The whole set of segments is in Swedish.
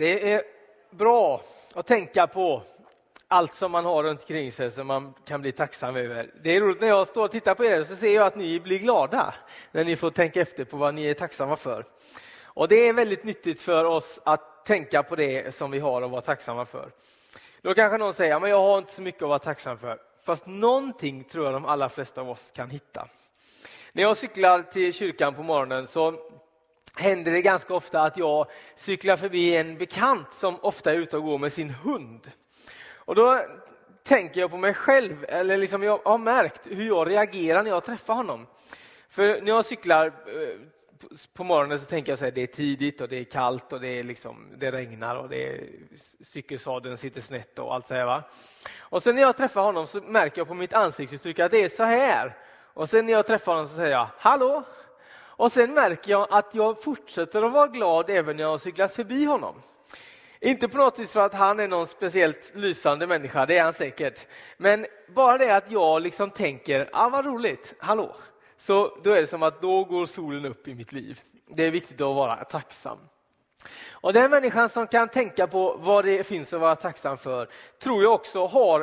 Det är bra att tänka på allt som man har runt omkring sig som man kan bli tacksam över. Det är roligt när jag står och tittar på er så ser jag att ni blir glada när ni får tänka efter på vad ni är tacksamma för. Och Det är väldigt nyttigt för oss att tänka på det som vi har att vara tacksamma för. Då kanske någon säger att jag har inte så mycket att vara tacksam för. Fast någonting tror jag de allra flesta av oss kan hitta. När jag cyklar till kyrkan på morgonen så händer det ganska ofta att jag cyklar förbi en bekant som ofta är ute och går med sin hund. Och då tänker jag på mig själv, eller liksom jag har märkt hur jag reagerar när jag träffar honom. För när jag cyklar eh, på morgonen så tänker jag att det är tidigt och det är kallt och det, är liksom, det regnar och det är, cykelsadeln sitter snett och allt så här. Va? Och sen när jag träffar honom så märker jag på mitt ansiktsuttryck att det är så här. Och sen när jag träffar honom så säger jag hallå. Och sen märker jag att jag fortsätter att vara glad även när jag cyklar cyklat förbi honom. Inte på något vis för att han är någon speciellt lysande människa, det är han säkert. Men bara det att jag liksom tänker, ah, vad roligt, hallå. Så då är det som att då går solen upp i mitt liv. Det är viktigt att vara tacksam. Och Den människan som kan tänka på vad det finns att vara tacksam för tror jag också har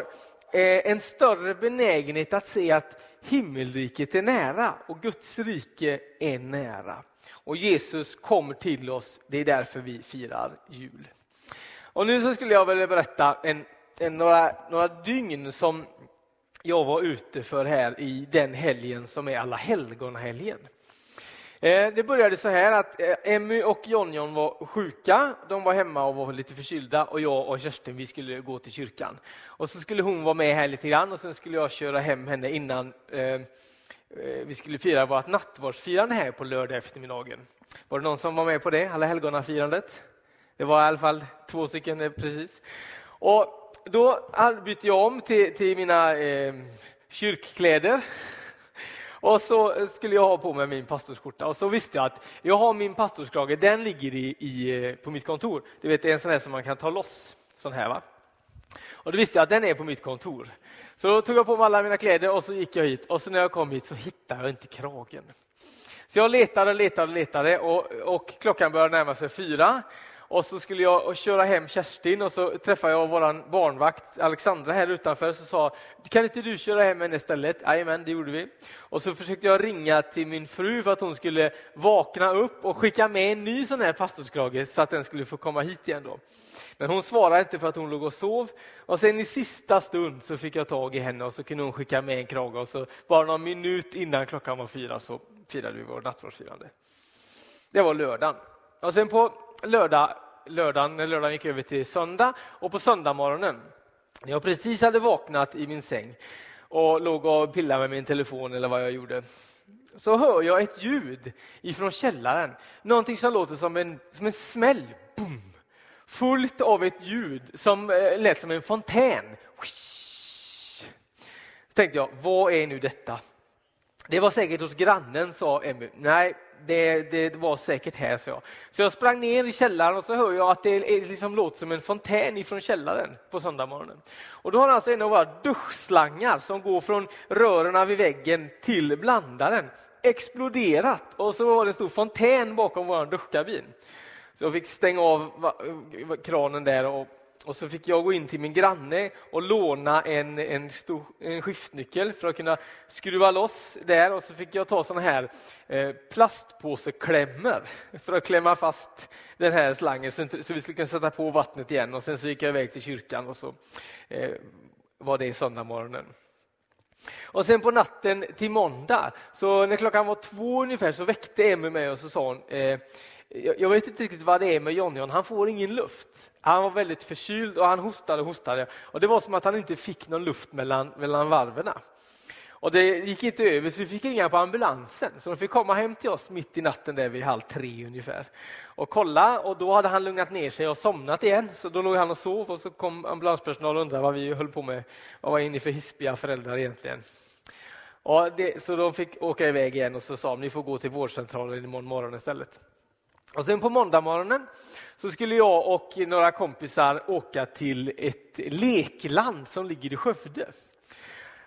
eh, en större benägenhet att se att himmelriket är nära och Guds rike är nära. Och Jesus kommer till oss, det är därför vi firar jul. Och nu så skulle jag vilja berätta en, en, några, några dygn som jag var ute för här i den helgen som är alla helgonhelgen. Eh, det började så här att eh, Emmy och Jonjon var sjuka. De var hemma och var lite förkylda och jag och Kerstin vi skulle gå till kyrkan. Och så skulle hon vara med här lite grann och sen skulle jag köra hem henne innan eh, eh vi skulle fira vårt nattvardsfirande här på lördag eftermiddagen. Var det någon som var med på det, alla helgonafirandet? Det var i alla fall två stycken precis. Och då bytte jag om till, till mina eh, kyrkkläder. Och så skulle jag ha på mig min pastorsskjorta och så visste jag att jag har min pastorskrage, den ligger i, i, eh, på mitt kontor. Du vet, det är en sån här som man kan ta loss. Sån här va? Och då visste jag att den är på mitt kontor. Så då tog jag på mig alla mina kläder och så gick jag hit och så när jag kom hit så hittade jag inte kragen. Så jag letade, letade, letade och, och klockan började närma sig fyra och så skulle jag köra hem Kerstin och så träffade jag vår barnvakt Alexandra här utanför och sa kan inte du köra hem henne istället? Jajamän, det gjorde vi. Och så försökte jag ringa till min fru för att hon skulle vakna upp och skicka med en ny sån här pastorskrage så att den skulle få komma hit igen. Då. Men hon svarade inte för att hon låg och sov. Och sen i sista stund så fick jag tag i henne och så kunde hon skicka med en krage. Och så bara någon minut innan klockan var fyra så firade vi vår nattvardsfirande. Det var lördagen. Och sen på lördag, lördagen, när lördagen gick över till söndag och på söndagmorgonen, när jag precis hade vaknat i min säng och låg och pillade med min telefon eller vad jag gjorde, så hör jag ett ljud ifrån källaren. Någonting som låter som en, som en smäll. Boom! Fullt av ett ljud som eh, lät som en fontän. Då tänkte jag, vad är nu detta? Det var säkert hos grannen, sa Emmy. Nej, det, det, var säkert här, så jag. Så jag sprang ner i källaren och så hör jag att det liksom låter som en fontän ifrån källaren på söndagsmorgonen. Och då har alltså en av våra duschslangar som går från rören vid väggen till blandaren exploderat och så var det en stor fontän bakom vår duschkabin. Så jag fick stänga av kranen där och och så fick jag gå in till min granne och låna en, en, stor, en skiftnyckel för att kunna skruva loss där. Och så fick jag ta såna här eh, plastpåseklämmor för att klämma fast den här slangen så, så vi skulle kunna sätta på vattnet igen. Och Sen så gick jag iväg till kyrkan och så eh, var det söndag morgonen. Och sen på natten till måndag, så när klockan var två ungefär, så väckte Emmy mig och så sa hon eh, jag vet inte riktigt vad det är med John han får ingen luft. Han var väldigt förkyld och han hostade och hostade. Och det var som att han inte fick någon luft mellan, mellan varven. Och det gick inte över så vi fick ringa på ambulansen. Så de fick komma hem till oss mitt i natten där vid halv tre ungefär. Och kolla och då hade han lugnat ner sig och somnat igen. Så då låg han och sov och så kom ambulanspersonal och undrade vad vi höll på med. Vad var ni för hispiga föräldrar egentligen? Och det, så de fick åka iväg igen och så sa de ni får gå till vårdcentralen imorgon morgon istället. Och sen på måndagmorgonen så skulle jag och några kompisar åka till ett lekland som ligger i Skövde.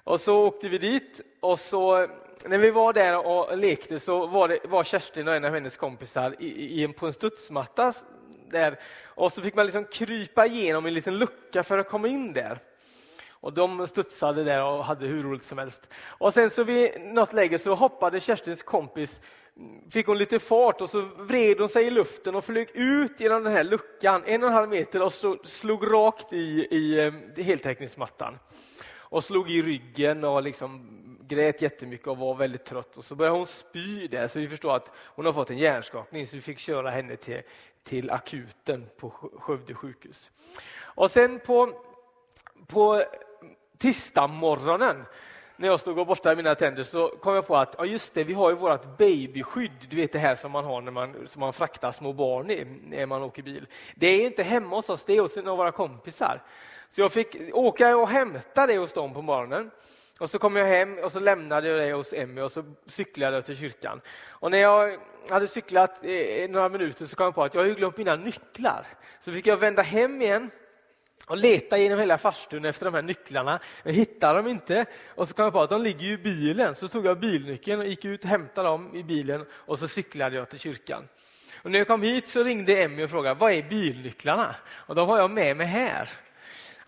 Och så åkte vi dit och så när vi var där och lekte så var, det, var Kerstin och en av hennes kompisar i, i, på en studsmatta där. Och så fick man liksom krypa igenom en liten lucka för att komma in där. Och de studsade där och hade hur roligt som helst. Och sen så vid något läge så hoppade Kerstins kompis, fick hon lite fart och så vred hon sig i luften och flög ut genom den här luckan en och en halv meter och slog, slog rakt i, i, i heltäckningsmattan. Och slog i ryggen och liksom grät jättemycket och var väldigt trött. Och så började hon spy där, så vi förstår att hon har fått en hjärnskakning, så vi fick köra henne till, till akuten på Skövde sjukhus. Och sen på, på tisdagsmorgonen när jag stod och borstade mina tänder så kom jag på att ja just det, vi har ju vårt babyskydd, du vet det här som man har när man, som man fraktar små barn i när man åker bil. Det är inte hemma hos oss, det är hos några av våra kompisar. Så jag fick åka och hämta det hos dem på morgonen. Och så kom jag hem och så lämnade jag det hos Emmy och så cyklade jag till kyrkan. Och när jag hade cyklat några minuter så kom jag på att jag hade glömt mina nycklar. Så fick jag vända hem igen och leta genom hela farstun efter de här nycklarna. men hittade dem inte och så kom jag på att de ligger i bilen. Så tog jag bilnyckeln och gick ut och hämtade dem i bilen och så cyklade jag till kyrkan. Och när jag kom hit så ringde Emmy och frågade vad är bilnycklarna? Och de har jag med mig här.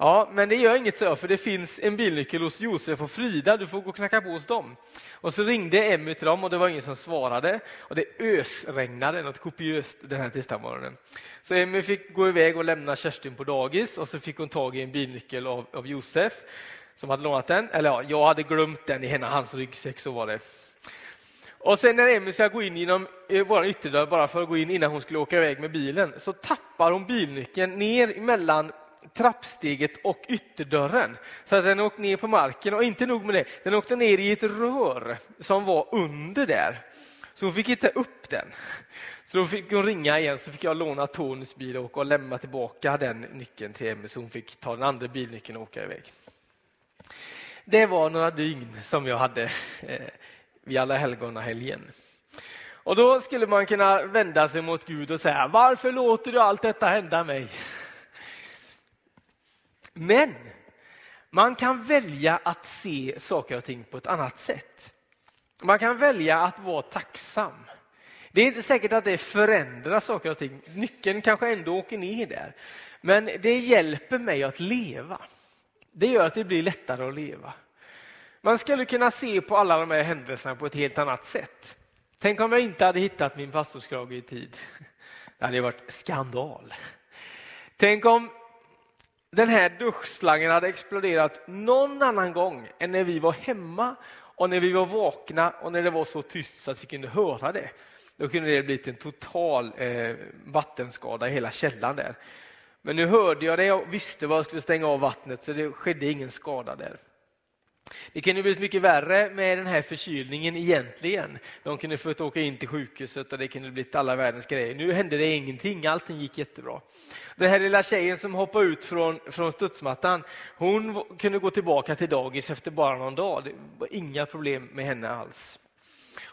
Ja, men det gör inget, så för det finns en bilnyckel hos Josef och Frida, du får gå och knacka på hos dem. Och så ringde Emmy till dem och det var ingen som svarade. Och det ösregnade något kopiöst den här tisdagsmorgonen. Så Emmy fick gå iväg och lämna Kerstin på dagis och så fick hon tag i en bilnyckel av, av Josef som hade lånat den. Eller ja, jag hade glömt den i henne, hans ryggsäck, så var det. Och sen när Emmy ska gå in genom eh, vår ytterdörr bara för att gå in innan hon skulle åka iväg med bilen så tappar hon bilnyckeln ner mellan trappsteget och ytterdörren. Så att den åkte ner på marken och inte nog med det, den åkte ner i ett rör som var under där. Så hon fick inte upp den. Så då fick hon ringa igen så fick jag låna Tonys bil och, och lämna tillbaka den nyckeln till henne så hon fick ta den andra bilnyckeln och åka iväg. Det var några dygn som jag hade eh, vid Alla helgona-helgen. Och då skulle man kunna vända sig mot Gud och säga varför låter du allt detta hända mig? Men man kan välja att se saker och ting på ett annat sätt. Man kan välja att vara tacksam. Det är inte säkert att det förändrar saker och ting. Nyckeln kanske ändå åker ner där. Men det hjälper mig att leva. Det gör att det blir lättare att leva. Man skulle kunna se på alla de här händelserna på ett helt annat sätt. Tänk om jag inte hade hittat min pastorskrage i tid. Det hade varit skandal. Tänk om den här duschslangen hade exploderat någon annan gång än när vi var hemma och när vi var vakna och när det var så tyst så att vi kunde höra det. Då kunde det blivit en total eh, vattenskada i hela källaren där. Men nu hörde jag det och visste var jag skulle stänga av vattnet så det skedde ingen skada där. Det kunde blivit mycket värre med den här förkylningen egentligen. De kunde fått åka in till sjukhuset och det kunde blivit alla världens grejer. Nu hände det ingenting, allting gick jättebra. Den här lilla tjejen som hoppade ut från, från studsmattan, hon kunde gå tillbaka till dagis efter bara någon dag. Det var inga problem med henne alls.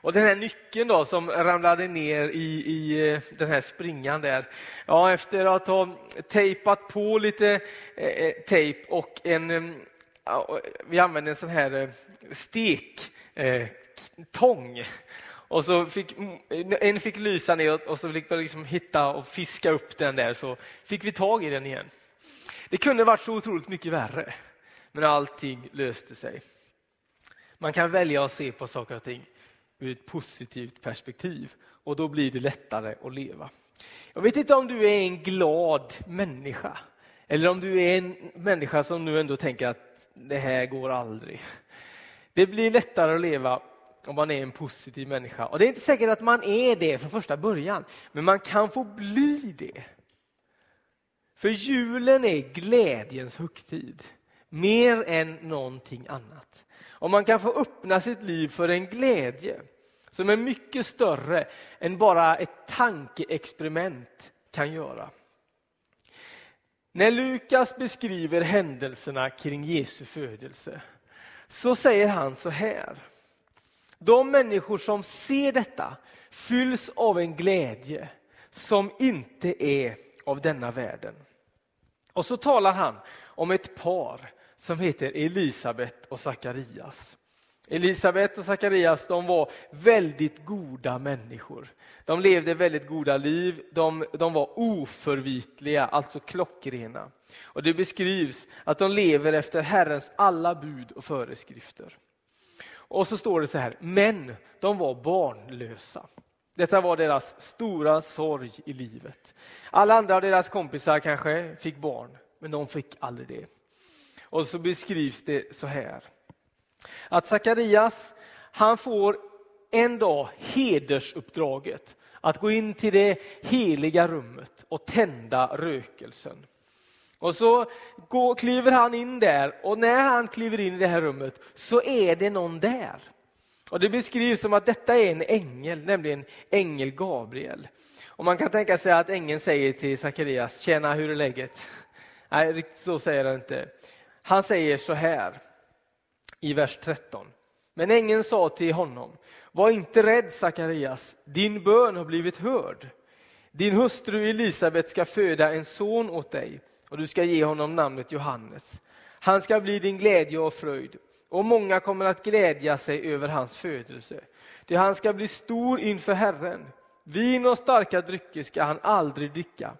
Och den här nyckeln då som ramlade ner i, i eh, den här springan där. Ja, efter att ha tejpat på lite eh, eh tejp och en mm, vi använde en sån här eh, stektång. Eh, och så fick, mm, en fick lysa ner och så fick vi liksom hitta och fiska upp den där så fick vi tag i den igen. Det kunde varit så otroligt mycket värre, men allting löste sig. Man kan välja att se på saker och ting ur ett positivt perspektiv och då blir det lättare att leva. Jag vet inte om du är en glad människa eller om du är en människa som nu ändå tänker att det här går aldrig. Det blir lättare att leva om man är en positiv människa. Och Det är inte säkert att man är det från första början, men man kan få bli det. För julen är glädjens högtid, mer än någonting annat. Och man kan få öppna sitt liv för en glädje som är mycket större än bara ett tankeexperiment kan göra. När Lukas beskriver händelserna kring Jesu födelse så säger han så här. De människor som ser detta fylls av en glädje som inte är av denna världen. Och så talar han om ett par som heter Elisabet och Sakarias. Elisabet och Sakarias de var väldigt goda människor. De levde väldigt goda liv, de, de var oförvitliga, alltså klockrena. Och Det beskrivs att de lever efter Herrens alla bud och föreskrifter. Och så står det så här, men de var barnlösa. Detta var deras stora sorg i livet. Alla andra av deras kompisar kanske fick barn, men de fick aldrig det. Och så beskrivs det så här. Att Sakarias, han får en dag hedersuppdraget att gå in till det heliga rummet och tända rökelsen. Och så går, kliver han in där och när han kliver in i det här rummet så är det någon där. Och Det beskrivs som att detta är en ängel, nämligen ängel Gabriel. Och Man kan tänka sig att ängeln säger till Sakarias, tjena hur är läget? Nej, så säger han inte. Han säger så här i vers 13. Men ängeln sa till honom, var inte rädd Sakarias, din bön har blivit hörd. Din hustru Elisabet ska föda en son åt dig och du ska ge honom namnet Johannes. Han ska bli din glädje och fröjd och många kommer att glädja sig över hans födelse. Ty han ska bli stor inför Herren. Vin och starka drycker ska han aldrig dricka.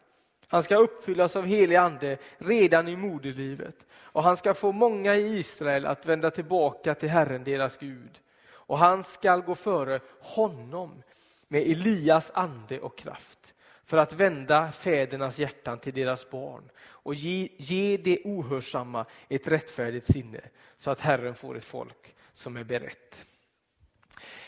Han ska uppfyllas av helig ande redan i moderlivet och han ska få många i Israel att vända tillbaka till Herren, deras Gud. Och han skall gå före honom med Elias ande och kraft för att vända fädernas hjärtan till deras barn och ge, ge det ohörsamma ett rättfärdigt sinne så att Herren får ett folk som är berett.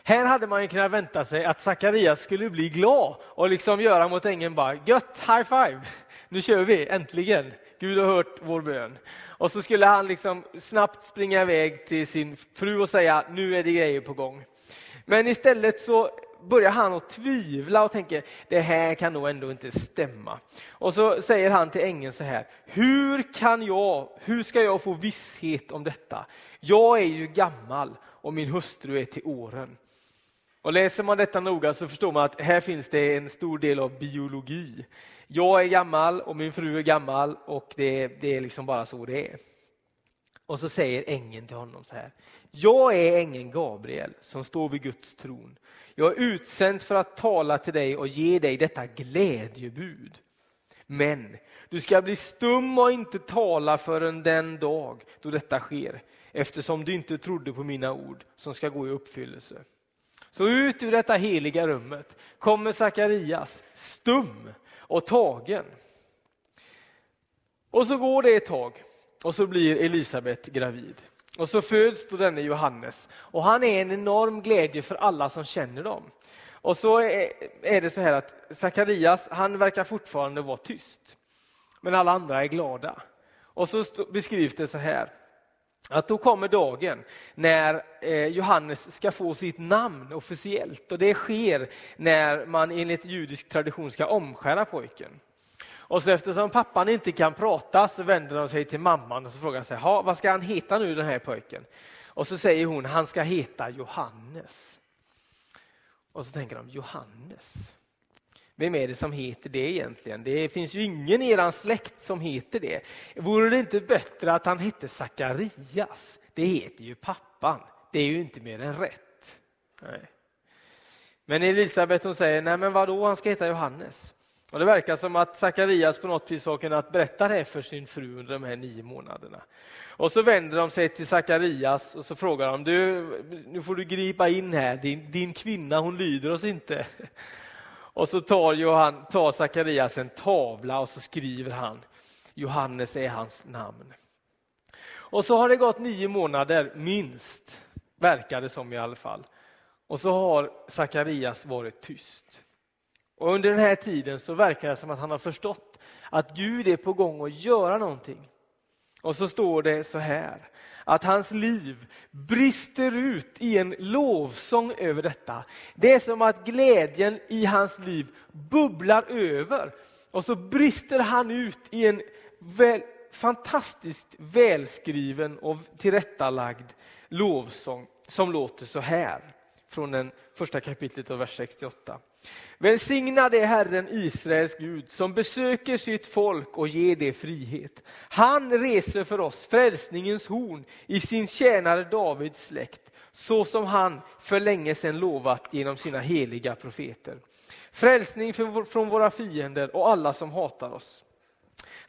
Här hade man ju kunnat vänta sig att Sakarias skulle bli glad och liksom göra mot ängeln bara gött, high five, nu kör vi, äntligen. Gud har hört vår bön. Och så skulle han liksom snabbt springa iväg till sin fru och säga nu är det grejer på gång. Men istället så börjar han att tvivla och tänker det här kan nog ändå inte stämma. Och så säger han till ängeln så här, hur kan jag, hur ska jag få visshet om detta? Jag är ju gammal och min hustru är till åren. Och läser man detta noga så förstår man att här finns det en stor del av biologi. Jag är gammal och min fru är gammal och det, det är liksom bara så det är. Och så säger ängeln till honom så här. Jag är ängeln Gabriel som står vid Guds tron. Jag är utsänd för att tala till dig och ge dig detta glädjebud. Men du ska bli stum och inte tala förrän den dag då detta sker eftersom du inte trodde på mina ord som ska gå i uppfyllelse. Så ut ur detta heliga rummet kommer Sakarias stum och tagen. Och så går det ett tag och så blir Elisabet gravid. Och så föds då denne Johannes och han är en enorm glädje för alla som känner dem. Och så är det så här att Sakarias, han verkar fortfarande vara tyst. Men alla andra är glada. Och så beskrivs det så här att då kommer dagen när eh, Johannes ska få sitt namn officiellt och det sker när man enligt judisk tradition ska omskära pojken. Och så eftersom pappan inte kan prata så vänder de sig till mamman och så frågar sig, vad ska han heta nu den här pojken? Och så säger hon, han ska heta Johannes. Och så tänker de, Johannes? Vem är det som heter det egentligen? Det finns ju ingen i er släkt som heter det. Vore det inte bättre att han hette Sakarias? Det heter ju pappan. Det är ju inte mer än rätt. Nej. Men Elisabet hon säger, nej men vadå, han ska heta Johannes. Och Det verkar som att Sakarias på något vis har kunnat berätta det för sin fru under de här nio månaderna. Och så vänder de sig till Sakarias och så frågar de, du, nu får du gripa in här, din, din kvinna hon lyder oss inte. Och så tar, Johan, tar Sakarias en tavla och så skriver han Johannes är hans namn. Och så har det gått nio månader, minst, verkar det som i alla fall. Och så har Sakarias varit tyst. Och under den här tiden så verkar det som att han har förstått att Gud är på gång att göra någonting. Och så står det så här, att hans liv brister ut i en lovsång över detta. Det är som att glädjen i hans liv bubblar över och så brister han ut i en väl, fantastiskt välskriven och tillrättalagd lovsång som låter så här från den första kapitlet av vers 68. Välsignad är Herren Israels Gud som besöker sitt folk och ger det frihet. Han reser för oss frälsningens horn i sin tjänare Davids släkt, så som han för länge sedan lovat genom sina heliga profeter. Frälsning från våra fiender och alla som hatar oss.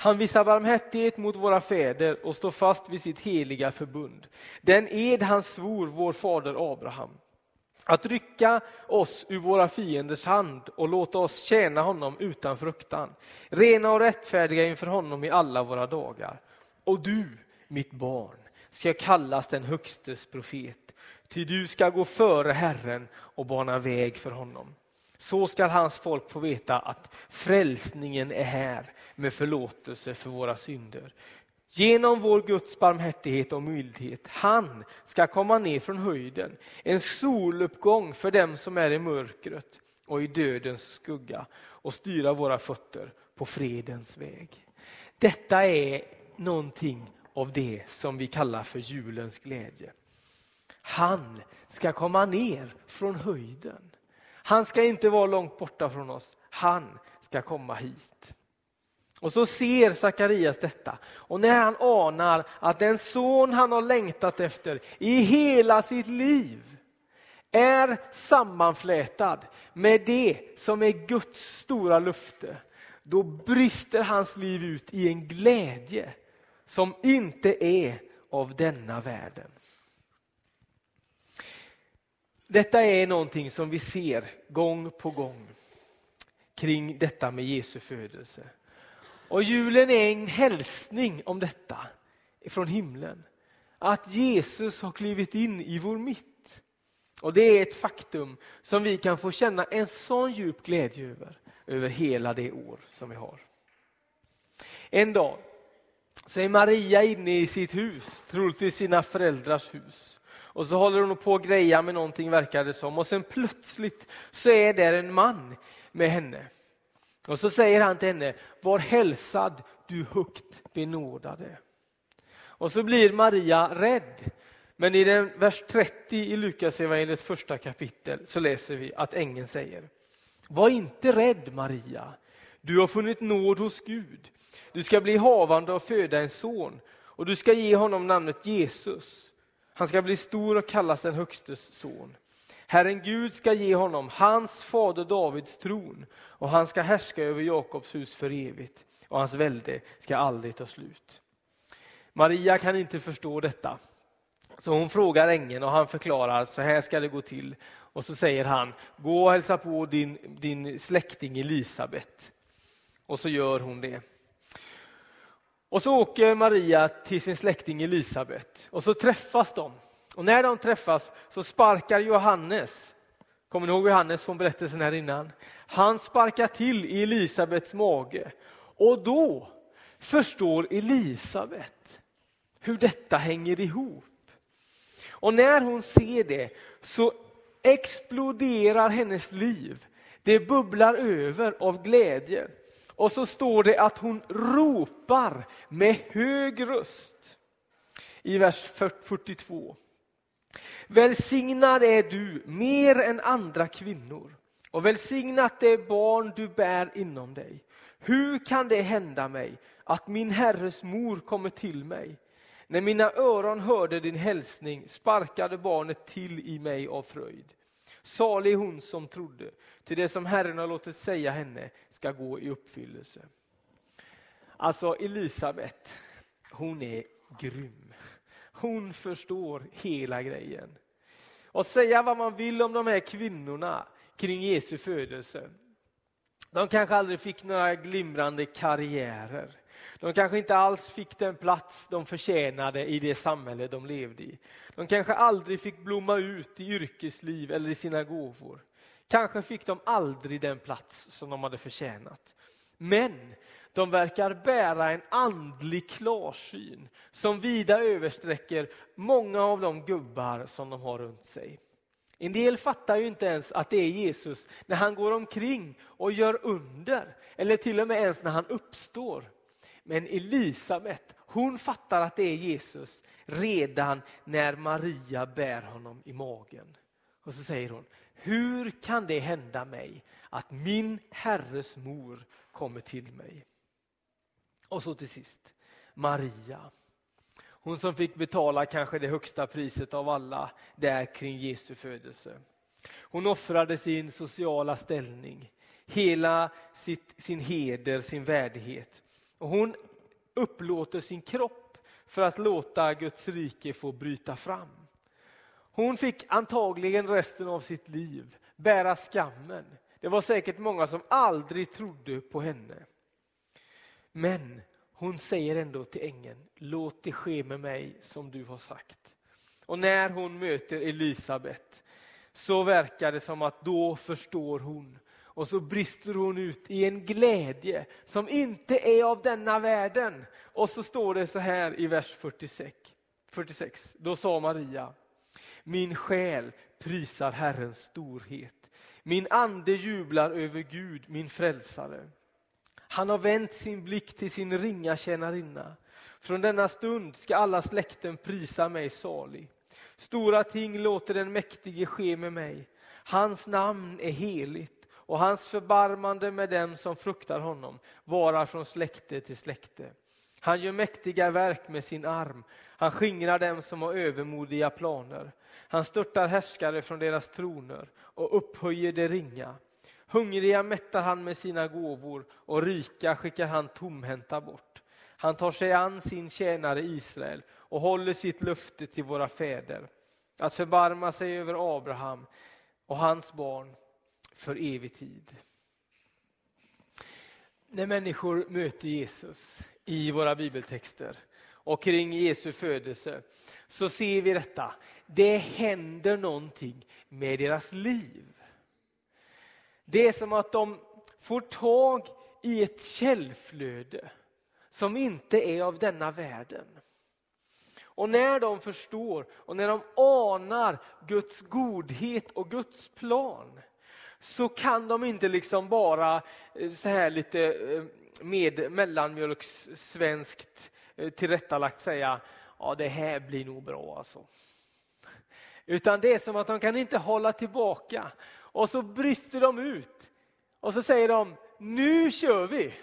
Han visar barmhärtighet mot våra fäder och står fast vid sitt heliga förbund. Den ed han svor vår fader Abraham. Att rycka oss ur våra fienders hand och låta oss tjäna honom utan fruktan. Rena och rättfärdiga inför honom i alla våra dagar. Och du, mitt barn, ska kallas den högstes profet. Ty du ska gå före Herren och bana väg för honom. Så skall hans folk få veta att frälsningen är här med förlåtelse för våra synder. Genom vår Guds barmhärtighet och mildhet. Han ska komma ner från höjden, en soluppgång för dem som är i mörkret och i dödens skugga och styra våra fötter på fredens väg. Detta är någonting av det som vi kallar för julens glädje. Han ska komma ner från höjden. Han ska inte vara långt borta från oss. Han ska komma hit. Och så ser Sakarias detta. Och när han anar att den son han har längtat efter i hela sitt liv är sammanflätad med det som är Guds stora löfte, då brister hans liv ut i en glädje som inte är av denna världen. Detta är någonting som vi ser gång på gång kring detta med Jesu födelse. Och julen är en hälsning om detta från himlen. Att Jesus har klivit in i vår mitt. Och det är ett faktum som vi kan få känna en sån djup glädje över, över hela det år som vi har. En dag så är Maria inne i sitt hus, troligtvis sina föräldrars hus. Och så håller hon på att greja med någonting verkar det som. Och sen plötsligt så är där en man med henne. Och så säger han till henne, var hälsad du högt benådade. Och så blir Maria rädd. Men i den vers 30 i Lukas evangeliets första kapitel så läser vi att ängeln säger, var inte rädd Maria, du har funnit nåd hos Gud. Du ska bli havande och föda en son och du ska ge honom namnet Jesus. Han ska bli stor och kallas den högstes son. Herren Gud ska ge honom hans fader Davids tron och han ska härska över Jakobs hus för evigt och hans välde ska aldrig ta slut. Maria kan inte förstå detta. Så hon frågar ängeln och han förklarar, så här ska det gå till. Och så säger han, gå och hälsa på din, din släkting Elisabet. Och så gör hon det. Och så åker Maria till sin släkting Elisabet och så träffas de. Och när de träffas så sparkar Johannes, kommer ni ihåg Johannes från berättelsen här innan? Han sparkar till i Elisabets mage och då förstår Elisabet hur detta hänger ihop. Och när hon ser det så exploderar hennes liv. Det bubblar över av glädje. Och så står det att hon ropar med hög röst i vers 42. Välsignad är du mer än andra kvinnor och välsignat det barn du bär inom dig. Hur kan det hända mig att min herres mor kommer till mig? När mina öron hörde din hälsning sparkade barnet till i mig av fröjd. Salig hon som trodde, till det som Herren har låtit säga henne ska gå i uppfyllelse. Alltså Elisabet, hon är grym. Hon förstår hela grejen. Och säga vad man vill om de här kvinnorna kring Jesu födelse. De kanske aldrig fick några glimrande karriärer. De kanske inte alls fick den plats de förtjänade i det samhälle de levde i. De kanske aldrig fick blomma ut i yrkesliv eller i sina gåvor. Kanske fick de aldrig den plats som de hade förtjänat. Men de verkar bära en andlig klarsyn som vida översträcker många av de gubbar som de har runt sig. En del fattar ju inte ens att det är Jesus när han går omkring och gör under, eller till och med ens när han uppstår. Men Elisabet, hon fattar att det är Jesus redan när Maria bär honom i magen. Och så säger hon, hur kan det hända mig att min herres mor kommer till mig? Och så till sist, Maria. Hon som fick betala kanske det högsta priset av alla där kring Jesu födelse. Hon offrade sin sociala ställning, hela sitt, sin heder, sin värdighet. Och hon upplåter sin kropp för att låta Guds rike få bryta fram. Hon fick antagligen resten av sitt liv bära skammen. Det var säkert många som aldrig trodde på henne. Men hon säger ändå till ängeln, låt det ske med mig som du har sagt. Och när hon möter Elisabet så verkar det som att då förstår hon och så brister hon ut i en glädje som inte är av denna världen. Och så står det så här i vers 46. 46. Då sa Maria, min själ prisar Herrens storhet. Min ande jublar över Gud, min frälsare. Han har vänt sin blick till sin ringa tjänarinna. Från denna stund ska alla släkten prisa mig salig. Stora ting låter den mäktige ske med mig. Hans namn är heligt och hans förbarmande med dem som fruktar honom varar från släkte till släkte. Han gör mäktiga verk med sin arm. Han skingrar dem som har övermodiga planer. Han störtar härskare från deras troner och upphöjer det ringa. Hungriga mättar han med sina gåvor och rika skickar han tomhänta bort. Han tar sig an sin tjänare Israel och håller sitt löfte till våra fäder att förbarma sig över Abraham och hans barn för evig tid. När människor möter Jesus i våra bibeltexter och kring Jesu födelse så ser vi detta. Det händer någonting med deras liv. Det är som att de får tag i ett källflöde som inte är av denna världen. Och när de förstår och när de anar Guds godhet och Guds plan så kan de inte liksom bara eh, så här lite eh, med mellanmjölkssvenskt eh, tillrättalagt säga ja det här blir nog bra alltså. Utan det är som att de kan inte hålla tillbaka och så brister de ut och så säger de nu kör vi.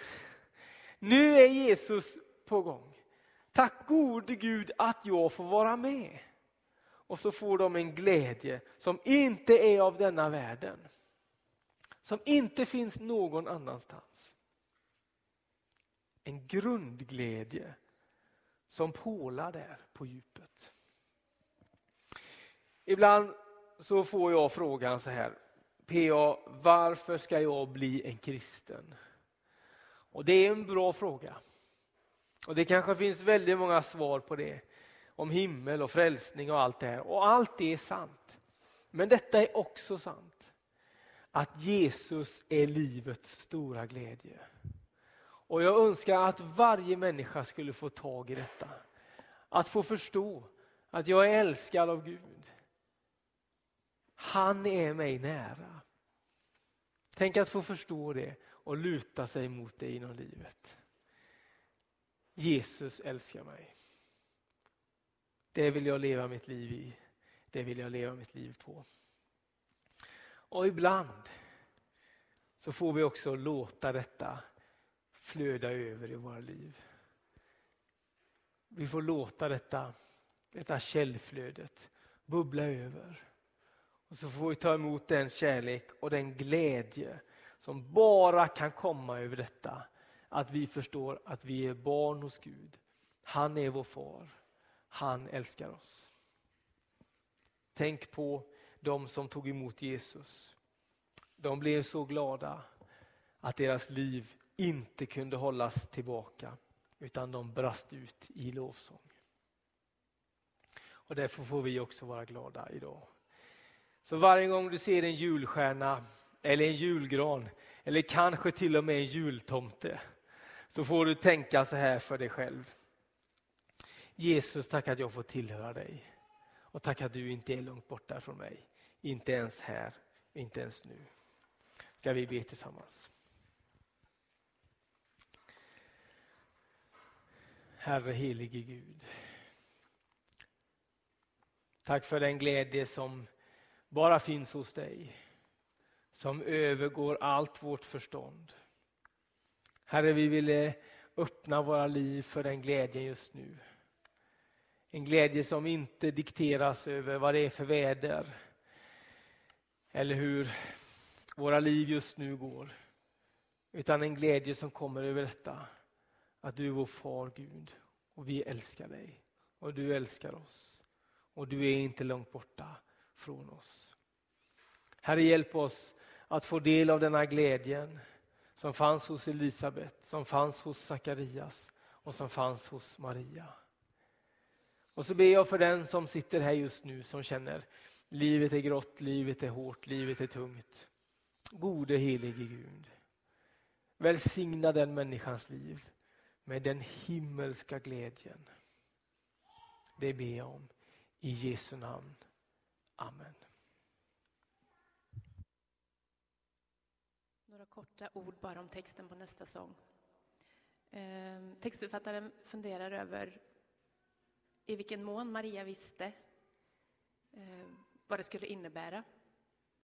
Nu är Jesus på gång. Tack gode Gud att jag får vara med. Och så får de en glädje som inte är av denna världen. Som inte finns någon annanstans. En grundglädje som pålar där på djupet. Ibland så får jag frågan så här, PA, varför ska jag bli en kristen? Och det är en bra fråga. Och Det kanske finns väldigt många svar på det. Om himmel och frälsning och allt det här. Och allt det är sant. Men detta är också sant. Att Jesus är livets stora glädje. Och jag önskar att varje människa skulle få tag i detta. Att få förstå att jag är älskad av Gud. Han är mig nära. Tänk att få förstå det och luta sig mot det inom livet. Jesus älskar mig. Det vill jag leva mitt liv i. Det vill jag leva mitt liv på. Och ibland så får vi också låta detta flöda över i våra liv. Vi får låta detta, detta källflödet bubbla över. Och så får vi ta emot den kärlek och den glädje som bara kan komma över detta att vi förstår att vi är barn hos Gud. Han är vår far. Han älskar oss. Tänk på de som tog emot Jesus. De blev så glada att deras liv inte kunde hållas tillbaka utan de brast ut i lovsång. Och därför får vi också vara glada idag. Så varje gång du ser en julstjärna eller en julgran eller kanske till och med en jultomte så får du tänka så här för dig själv. Jesus, tack att jag får tillhöra dig. Och tack att du inte är långt borta från mig. Inte ens här, inte ens nu. Ska vi be tillsammans. Herre helige Gud. Tack för den glädje som bara finns hos dig, som övergår allt vårt förstånd. Herre, vi ville öppna våra liv för den glädjen just nu. En glädje som inte dikteras över vad det är för väder eller hur våra liv just nu går. Utan en glädje som kommer över detta. Att du är vår far Gud och vi älskar dig och du älskar oss. Och du är inte långt borta från oss. Herre, hjälp oss att få del av denna glädjen som fanns hos Elisabet, som fanns hos Sakarias och som fanns hos Maria. Och så ber jag för den som sitter här just nu som känner livet är grått, livet är hårt, livet är tungt. Gode helige Gud. Välsigna den människans liv med den himmelska glädjen. Det ber jag om i Jesu namn. Amen. Några korta ord bara om texten på nästa sång. Ehm, textförfattaren funderar över i vilken mån Maria visste ehm, vad det skulle innebära